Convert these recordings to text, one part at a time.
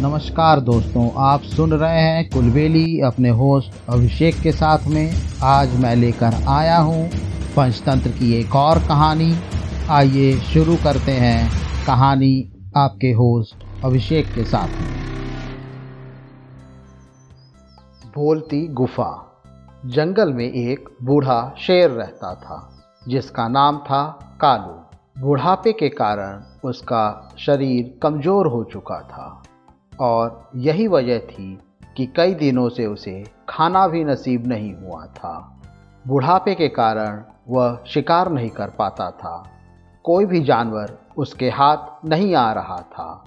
नमस्कार दोस्तों, आप सुन रहे हैं कुलबेली अपने होस्ट अभिषेक के साथ में। आज मैं लेकर आया हूँ पंचतंत्र की एक और कहानी। आइए शुरू करते हैं कहानी आपके होस्ट अभिषेक के साथ में। बोलती गुफा। जंगल में एक बूढ़ा शेर रहता था, जिसका नाम था कालू। बुढ़ापे के कारण उसका शरीर कमज़ोर हो चुका था। और यही वजह थी कि कई दिनों से उसे खाना भी नसीब नहीं हुआ था। बुढ़ापे के कारण वह शिकार नहीं कर पाता था। कोई भी जानवर उसके हाथ नहीं आ रहा था।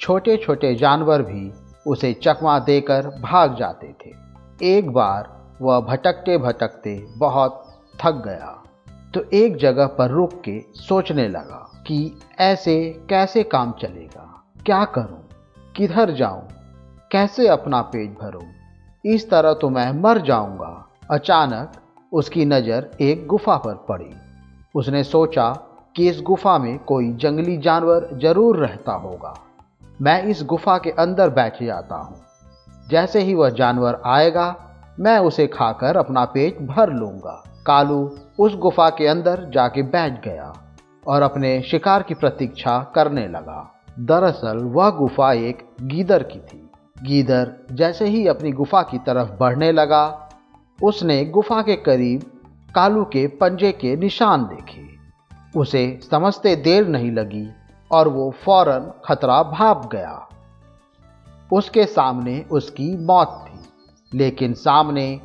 छोटे छोटे जानवर भी उसे चकमा देकर भाग जाते थे। एक बार वह भटकते भटकते बहुत थक गया तो एक जगह पर रुक के सोचने लगा कि ऐसे कैसे काम चलेगा? क्या करूँ? किधर जाऊँ? कैसे अपना पेट भरूं? इस तरह तो मैं मर जाऊँगा। अचानक उसकी नज़र एक गुफा पर पड़ी। उसने सोचा कि इस गुफा में कोई जंगली जानवर ज़रूर रहता होगा। मैं इस गुफा के अंदर बैठ जाता हूँ। जैसे ही वह जानवर आएगा, मैं उसे खाकर अपना पेट भर लूँगा। कालू उस गुफा के अंदर जाके बैठ गया और अपने शिकार की प्रतीक्षा करने लगा। दरअसल, वह गुफा एक गीदर की थी। गीदर जैसे ही अपनी गुफा की तरफ़ बढ़ने लगा, उसने गुफा के करीब कालू के पंजे के निशान देखे। उसे समझते देर नहीं लगी और वो फ़ौरन खतरा भाप गया। उसके सामने उसकी मौत थी, लेकिन सामने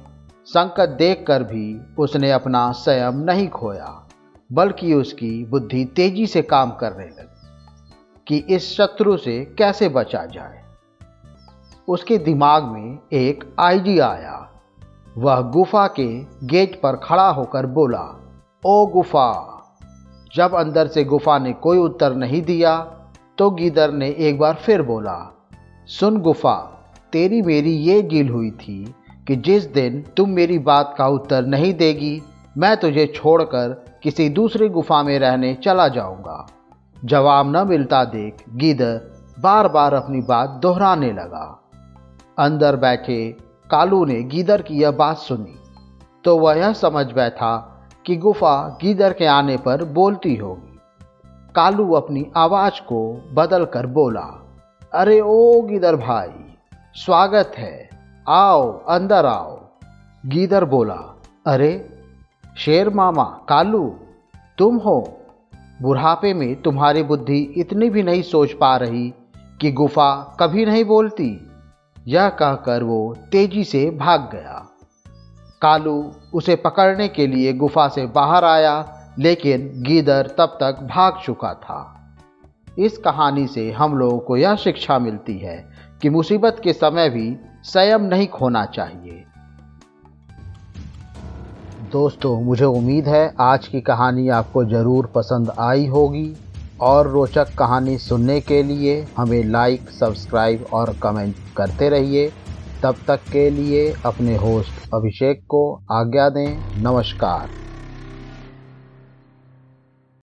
संकट देखकर भी उसने अपना संयम नहीं खोया, बल्कि उसकी बुद्धि तेज़ी से काम करने लगी। कि इस शत्रु से कैसे बचा जाए। उसके दिमाग में एक आइडिया आया। वह गुफा के गेट पर खड़ा होकर बोला, ओ गुफा, जब अंदर से गुफा ने कोई उत्तर नहीं दिया तो गीदर ने एक बार फिर बोला, सुन गुफा, तेरी मेरी ये डील हुई थी कि जिस दिन तुम मेरी बात का उत्तर नहीं देगी, मैं तुझे छोड़कर किसी दूसरी गुफा में रहने चला जाऊँगा। जवाब न मिलता देख गीदर बार बार अपनी बात दोहराने लगा। अंदर बैठे कालू ने गीदर की यह बात सुनी। तो वह यह समझ बैठा कि गुफा गीदर के आने पर बोलती होगी। कालू अपनी आवाज़ को बदल कर बोला, अरे ओ गीदर भाई, स्वागत है। आओ, अंदर आओ। गीदर बोला, अरे, शेर मामा, कालू, तुम हो? बुढ़ापे में तुम्हारी बुद्धि इतनी भी नहीं सोच पा रही कि गुफा कभी नहीं बोलती। यह कहकर वो तेज़ी से भाग गया। कालू उसे पकड़ने के लिए गुफा से बाहर आया, लेकिन गीदर तब तक भाग चुका था। इस कहानी से हम लोगों को यह शिक्षा मिलती है कि मुसीबत के समय भी संयम नहीं खोना चाहिए। दोस्तों, मुझे उम्मीद है आज की कहानी आपको ज़रूर पसंद आई होगी। और रोचक कहानी सुनने के लिए हमें लाइक सब्सक्राइब और कमेंट करते रहिए। तब तक के लिए अपने होस्ट अभिषेक को आज्ञा दें। नमस्कार।